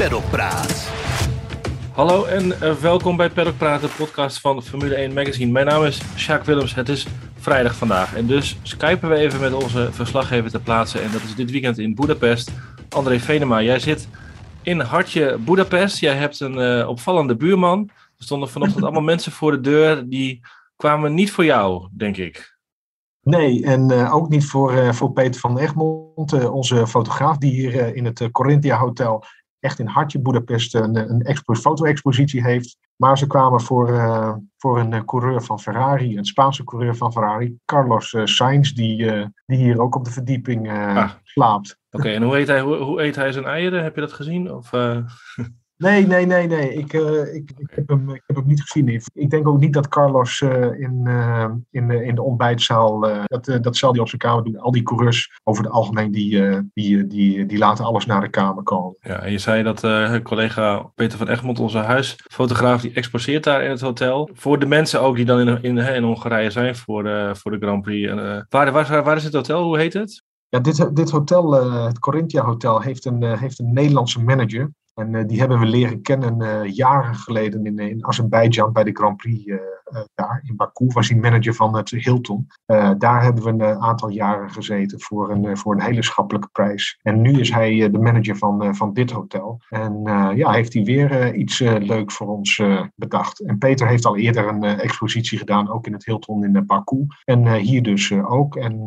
Paddock Praat. Hallo en eh, welkom bij Paddock Praat, de podcast van Formule 1 Magazine. Mijn naam is Sjaak Willems. Het is vrijdag vandaag en dus skypen we even met onze verslaggever ter plaatse. En dat is dit weekend in Budapest. André Venema, jij zit in hartje Budapest. Jij hebt een eh, opvallende buurman. Er stonden vanochtend allemaal mensen voor de deur die kwamen niet voor jou, denk ik. Nee, en uh, ook niet voor, uh, voor Peter van Egmond, uh, onze fotograaf, die hier in het Corinthia Hotel echt in hartje Boedapest een, een expo foto-expositie heeft. Maar ze kwamen voor, voor een coureur van Ferrari, een Spaanse coureur van Ferrari, Carlos Sainz, die, die hier ook op de verdieping ah. slaapt. Oké, okay, en hoe eet, hij, hoe, hoe eet hij zijn eieren? Heb je dat gezien? Of, Nee, nee, nee, nee. Ik, uh, ik, ik, heb hem, ik heb hem niet gezien. Ik denk ook niet dat Carlos uh, in, uh, in, in de ontbijtzaal, dat, dat zal hij op zijn kamer doen. Al die coureurs over het algemeen, die, die, die, die laten alles naar de kamer komen. Ja, en je zei dat collega Peter van Egmond, onze huisfotograaf, die exposeert daar in het hotel. Voor de mensen ook die dan in, in, in Hongarije zijn voor, voor de Grand Prix. waar, waar, waar is het hotel? Hoe heet het? Ja, dit, dit hotel, het Corinthia Hotel, heeft een, heeft een Nederlandse manager. En uh, die hebben we leren kennen uh, jaren geleden in, in Azerbeidzjan bij de Grand Prix daar in Baku. Was hij manager van het Hilton. daar hebben we een aantal jaren gezeten voor een, voor een hele schappelijke prijs. En nu is hij de manager van, van dit hotel. En ja, heeft hij weer iets leuks voor ons bedacht. En Peter heeft al eerder een expositie gedaan, ook in het Hilton in Baku. En hier dus ook. En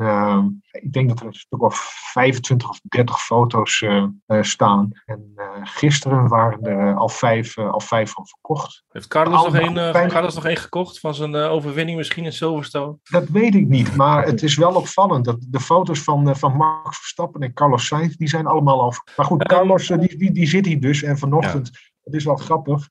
ik denk dat er een stuk of 25 of 30 foto's staan. En gisteren gisteren waren er eh, al vijf, eh, al vijf van verkocht. Heeft Carlos nog, een, uh, Carlos nog één gekocht van zijn overwinning misschien in Silverstone? Dat weet ik niet, maar het is wel opvallend. Dat de foto's van, van Max Verstappen en Carlos Sainz, die zijn allemaal al... Maar goed, Carlos die, die, die zit hier dus en vanochtend, ja. het is wel grappig,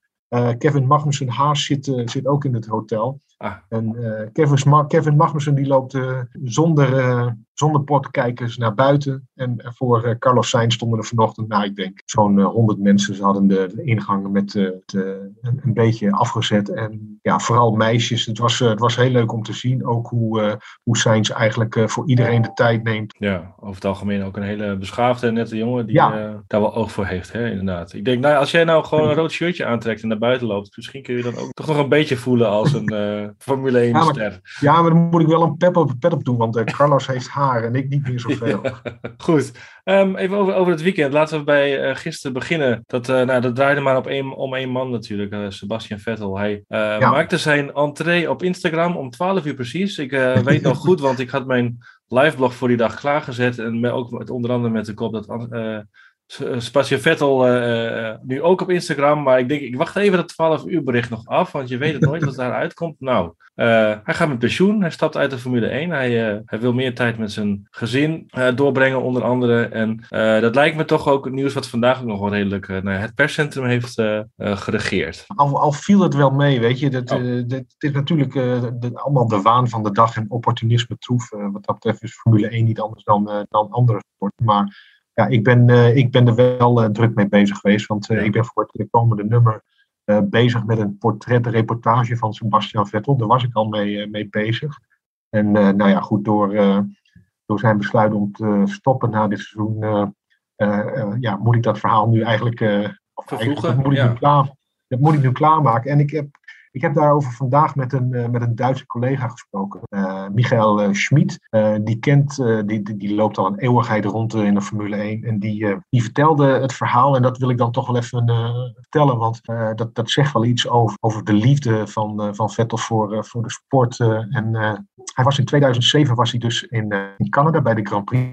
Kevin Magnussen Haas zit, zit ook in het hotel. Ah. En Kevin, Kevin Magnussen die loopt zonder, zonder potkijkers naar buiten. En voor uh, Carlos Sainz stonden er vanochtend, nou ik denk zo'n uh, 100 mensen. Ze hadden de, de ingang met uh, een, een, beetje afgezet. En ja, vooral meisjes. Het was, het was heel leuk om te zien ook hoe, hoe Sainz eigenlijk voor iedereen de tijd neemt. Ja, over het algemeen ook een hele beschaafde en nette jongen die ja. daar wel oog voor heeft, hè, inderdaad. Ik denk, nou, als jij nou gewoon een rood shirtje aantrekt en naar buiten loopt, misschien kun je dan ook toch nog een beetje voelen als een Formule 1 ja, ster. Ja, maar dan moet ik wel een pep op, pet op doen, want Carlos heeft haar en ik niet meer zoveel. Ja, goed. Um, even over, over het weekend. Laten we bij uh, gisteren beginnen. Dat, nou, dat draaide maar op één, om één man natuurlijk, Sebastian Vettel. Hij ja. Maakte zijn entree op Instagram om 12 uur precies. Ik weet nog goed, want ik had mijn liveblog voor die dag klaargezet. En met, ook met, onder andere met de kop dat Sebastian Vettel uh, nu ook op Instagram. Maar ik denk, ik wacht even dat 12 uur bericht nog af. Want je weet het nooit wat daaruit komt. Nou, uh, hij gaat met pensioen. Hij stapt uit de Formule 1. Hij, uh, hij wil meer tijd met zijn gezin doorbrengen, onder andere. En dat lijkt me toch ook het nieuws wat vandaag ook nog wel redelijk nou, het perscentrum heeft geregeerd. Al, al, viel het wel mee, weet je. Dat, oh. dit is natuurlijk de, allemaal de waan van de dag en opportunisme troef. wat dat betreft is Formule 1 niet anders dan, dan andere sporten. Maar ja, ik ben, uh, ik ben er wel uh, druk mee bezig geweest. Want uh, ik ben voor het komende nummer bezig met een portretreportage van Sebastian Vettel. Daar was ik al mee, mee bezig. En nou ja, goed, door, door zijn besluit om te stoppen na dit seizoen, ja, moet ik dat verhaal nu eigenlijk, dat moet, ik ja. nu klaar, dat moet ik nu klaarmaken. En ik heb ik heb daarover vandaag met een, uh, met een Duitse collega gesproken, uh, Michael uh, Schmid. die kent, die, die, loopt al een eeuwigheid rond in de Formule 1. En die, die vertelde het verhaal, en dat wil ik dan toch wel even vertellen, want dat, dat zegt wel iets over, over de liefde van, van Vettel voor, voor de sport. en hij was in 2007 was hij dus in, in Canada bij de Grand Prix.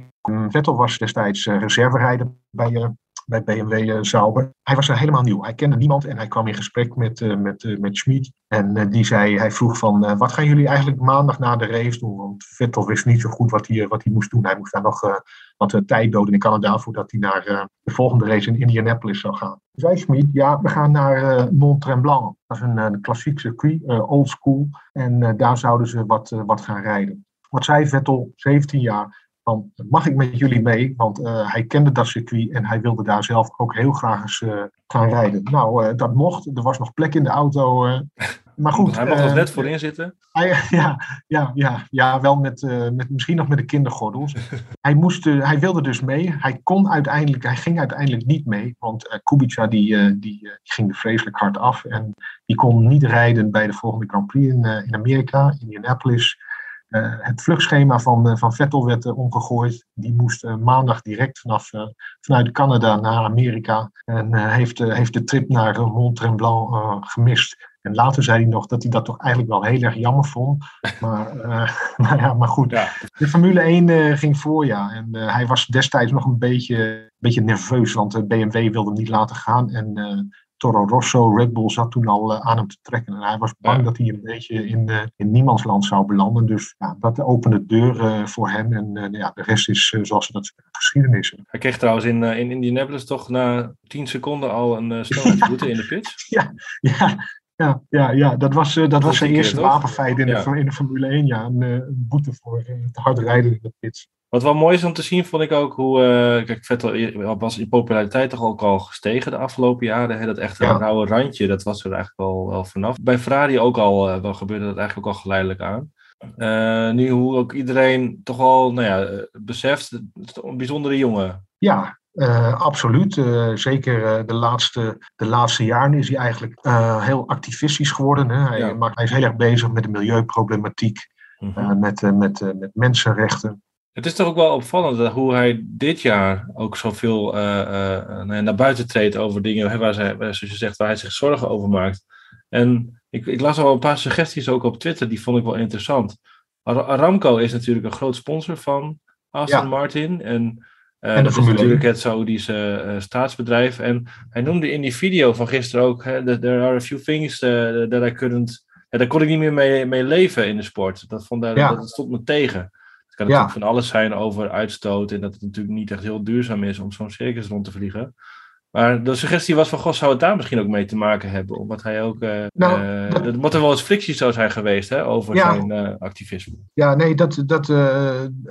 Vettel was destijds reserverijder bij, bij BMW uh, eh, Sauber. Hij was er helemaal nieuw. Hij kende niemand en hij kwam in gesprek met, uh, met, uh, met Schmid. En die zei, hij vroeg van, wat gaan jullie eigenlijk maandag na de race doen? Want Vettel wist niet zo goed wat hij, wat hij moest doen. Hij moest daar nog wat tijd doden in Canada voordat hij naar de volgende race in Indianapolis zou gaan. Zei Schmid, ja, we gaan naar Mont-Tremblant. Dat is een, een klassiek circuit, old school. En daar zouden ze wat, wat gaan rijden. Wat zei Vettel, 17 jaar, van mag ik met jullie mee? Want hij kende dat circuit en hij wilde daar zelf ook heel graag eens gaan rijden. Nou, dat mocht. Er was nog plek in de auto. maar goed. Hij mocht nog net voorin zitten. ja, ja, ja, ja, wel met, met misschien nog met de kindergordels. hij, moest, hij wilde dus mee. Hij kon uiteindelijk, hij ging uiteindelijk niet mee. Want Kubica die, die ging er vreselijk hard af. En die kon niet rijden bij de volgende Grand Prix in, in Amerika, Indianapolis. Uh, het vluchtschema van, uh, van Vettel werd uh, omgegooid. Die moest maandag direct vanaf, vanuit Canada naar Amerika. En heeft, heeft de trip naar Mont Tremblant gemist. En later zei hij nog dat hij dat toch eigenlijk wel heel erg jammer vond. Maar, ja, maar goed, ja. de Formule 1 ging voor, ja. En hij was destijds nog een beetje, beetje nerveus, want BMW wilde hem niet laten gaan. En Toro Rosso, Red Bull zat toen al eh, aan hem te trekken. En hij was bang dat hij een beetje in, uh, in niemandsland zou belanden. Dus ja, dat opende deuren voor hem. En ja, de rest is, zoals ze dat geschiedenis. Hij kreeg trouwens in, in Indianapolis toch na 10 seconden al een snelheidsboete in de pit. Ja, ja, ja, ja, ja, dat was, dat was zijn eerste wapenfeit in, de, in de Formule 1. Ja, een, boete voor te hard rijden in de pits. Wat wel mooi is om te zien, vond ik ook hoe. Uh, kijk, Vettel was in populariteit toch ook al gestegen de afgelopen jaren. Hè? Dat echt ja. rauwe randje, dat was er eigenlijk wel, wel vanaf. Bij Ferrari ook al uh, wel gebeurde dat eigenlijk ook al geleidelijk aan. Uh, nu hoe ook iedereen toch al nou ja, beseft, een bijzondere jongen. Ja, absoluut. zeker de, laatste, de laatste jaren is hij eigenlijk heel activistisch geworden. Hè? Hij, ja. maakt, hij is heel erg bezig met de milieuproblematiek, mm -hmm. met, met, met mensenrechten. Het is toch ook wel opvallend hoe hij dit jaar ook zoveel uh, uh, naar buiten treedt over dingen waar, zij, zoals je zegt, waar hij zich zorgen over maakt. En ik, ik las al een paar suggesties ook op Twitter, die vond ik wel interessant. Aramco is natuurlijk een groot sponsor van Aston Martin. En, uh, en dat is natuurlijk het Saoedische staatsbedrijf. En hij noemde in die video van gisteren ook: there are a few things that I couldn't. Ja, daar kon ik niet meer mee, mee leven in de sport. Dat, vond, ja. dat stond me tegen kan natuurlijk van alles zijn over uitstoot en dat het natuurlijk niet echt heel duurzaam is om zo'n circus rond te vliegen. Maar de suggestie was van, goh, zou het daar misschien ook mee te maken hebben? Omdat hij ook, uh, nou, uh, dat... moet er wel eens frictie zou zijn geweest hè, over zijn uh, activisme. Ja, nee, dat, dat,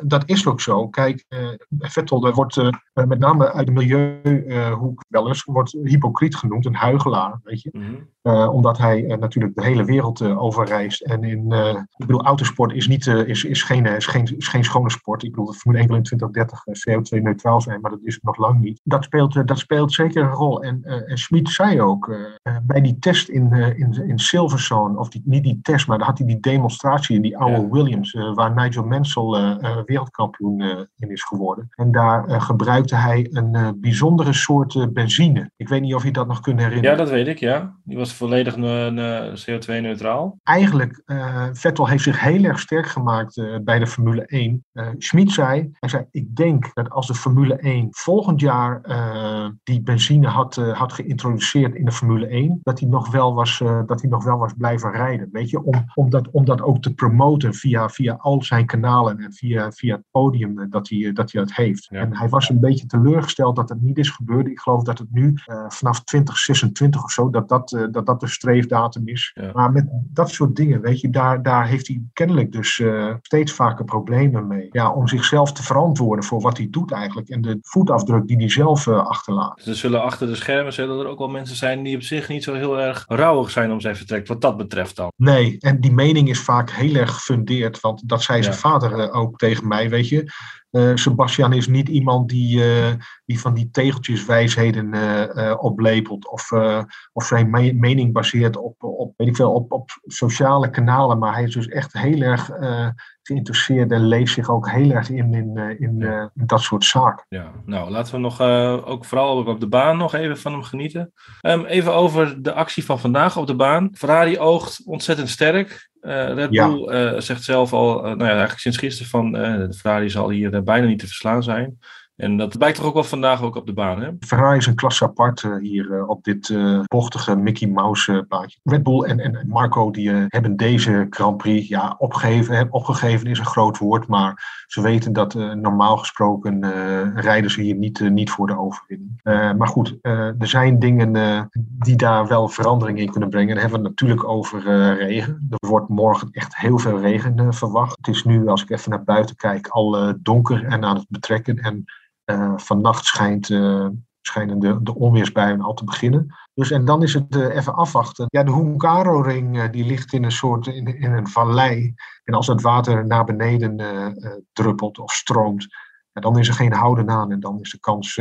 dat is ook zo. Kijk, Vettel er wordt met name uit de milieuhoek wel eens wordt hypocriet genoemd, een huigelaar, weet je. Mm -hmm. omdat hij natuurlijk de hele wereld overreist. En in, ik bedoel, autosport is, niet, is, is, geen, is, geen, is geen schone sport. Ik bedoel, dat Formule 1 in 2030 CO2-neutraal zijn, maar dat is nog lang niet. Dat speelt, dat speelt zeker zeker een rol. En, uh, en Schmid zei ook uh, bij die test in, uh, in, in Silverstone, of die, niet die test, maar daar had hij die demonstratie in die oude ja. Williams, waar Nigel Mansell wereldkampioen in is geworden. En daar gebruikte hij een bijzondere soort benzine. Ik weet niet of je dat nog kunt herinneren. Ja, dat weet ik, ja. Die was volledig CO2-neutraal. Eigenlijk, Vettel heeft zich heel erg sterk gemaakt bij de Formule 1. Schmid zei, hij zei, ik denk dat als de Formule 1 volgend jaar die benzine benzine had, uh, had geïntroduceerd in de Formule 1, dat hij nog wel was, uh, dat hij nog wel was blijven rijden. Weet je, om, om, dat, om dat ook te promoten via, via al zijn kanalen en via, via het podium uh, dat, hij, dat hij dat heeft. Ja. En hij was een beetje teleurgesteld dat het niet is gebeurd. Ik geloof dat het nu vanaf 2026 of zo, dat dat, dat, dat de streefdatum is. Ja. Maar met dat soort dingen, weet je, daar, daar heeft hij kennelijk dus steeds vaker problemen mee. Ja, om zichzelf te verantwoorden voor wat hij doet eigenlijk en de voetafdruk die hij zelf achterlaat. Dus zullen achter de schermen zullen er ook wel mensen zijn die op zich niet zo heel erg rouwig zijn om zijn vertrek, wat dat betreft dan. Nee, en die mening is vaak heel erg gefundeerd, want dat zei zijn vader uh, ook tegen mij, weet je. Uh, Sebastian is niet iemand die, uh, die van die tegeltjeswijsheden uh, oplepelt of, of zijn me mening baseert op, op, weet ik veel, op, op sociale kanalen. Maar hij is dus echt heel erg geïnteresseerd en leeft zich ook heel erg in, in, in, in dat soort zaken. Ja, nou laten we nog ook vooral op de baan nog even van hem genieten. Um, even over de actie van vandaag op de baan. Ferrari oogt ontzettend sterk. Uh, Red Bull ja. uh, zegt zelf al, uh, nou ja, eigenlijk sinds gisteren van de Ferrari zal hier bijna niet te verslaan zijn. En dat blijkt toch ook wel vandaag ook op de baan, hè? Ferrari is een klasse apart hier op dit bochtige Mickey Mouse paadje. Red Bull en, en Marco die hebben deze Grand Prix ja, opgegeven. Opgegeven is een groot woord, maar ze weten dat normaal gesproken rijden ze hier niet, niet voor de overwinning. maar goed, er zijn dingen die daar wel verandering in kunnen brengen. Dan hebben we het natuurlijk over regen. Er wordt morgen echt heel veel regen verwacht. Het is nu, als ik even naar buiten kijk, al donker en aan het betrekken. En vannacht schijnt schijnen de, de onweersbuien al te beginnen. Dus en dan is het uh, even afwachten. Ja, de Hungaro-ring uh, die ligt in een soort in, in, een vallei. En als het water naar beneden druppelt of stroomt, dan is er geen houden aan en dan is de kans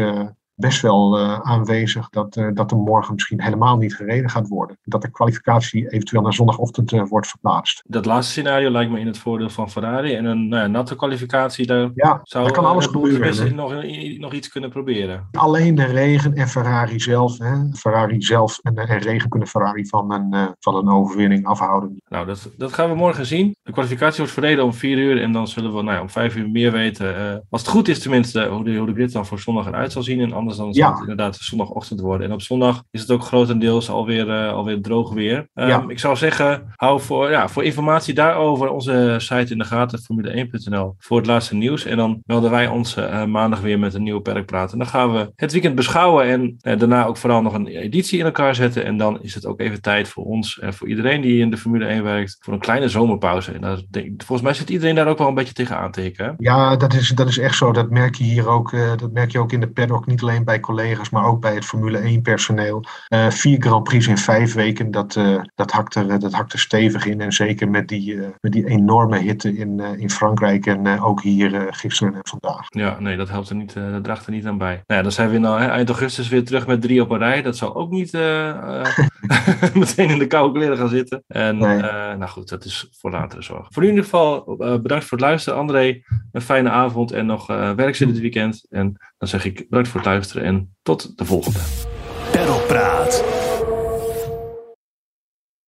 best wel uh, aanwezig dat, uh, dat er morgen misschien helemaal niet gereden gaat worden. Dat de kwalificatie eventueel naar zondagochtend uh, wordt verplaatst. Dat laatste scenario lijkt me in het voordeel van Ferrari. En een nou natte kwalificatie, daar ja, zou kan alles gebeuren. nog, nog iets kunnen proberen. Alleen de regen en Ferrari zelf. Hè? Ferrari zelf en, en regen kunnen Ferrari van een, van een overwinning afhouden. Nou, dat, dat gaan we morgen zien. De kwalificatie wordt verreden om vier uur. En dan zullen we nou ja, om vijf uur meer weten. als het goed is tenminste, hoe de, hoe de grid dan voor zondag eruit zal zien. En anders dan zal het inderdaad zondagochtend worden. En op zondag is het ook grotendeels alweer, uh, alweer droog weer. Um, Ik zou zeggen, hou voor, ja, voor informatie daarover onze site in de gaten, formule1.nl, voor het laatste nieuws. En dan melden wij ons uh, maandag weer met een nieuwe perkpraat. En dan gaan we het weekend beschouwen en daarna ook vooral nog een editie in elkaar zetten. En dan is het ook even tijd voor ons en voor iedereen die in de Formule 1 werkt, voor een kleine zomerpauze. En dat, volgens mij zit iedereen daar ook wel een beetje tegenaan te hikken. Ja, dat is, dat is echt zo. Dat merk je hier ook. dat merk je ook in de paddock, niet alleen bij collega's maar ook bij het Formule 1 personeel. Uh, vier Grand Prix in vijf weken, dat, uh, dat, hakt er, dat hakt er stevig in. En zeker met die, uh, met die enorme hitte in, in Frankrijk en ook hier gisteren en vandaag. Ja, nee, dat helpt er niet, dat draagt er niet aan bij. Nou ja, dan zijn we nou, eind augustus weer terug met drie op een rij. Dat zal ook niet meteen in de koude kleren gaan zitten. En nee. nou goed, dat is voor latere zorg. Voor in ieder geval bedankt voor het luisteren, André. Een fijne avond en nog werkzin dit weekend. En dan zeg ik bedankt voor het luisteren en tot de volgende.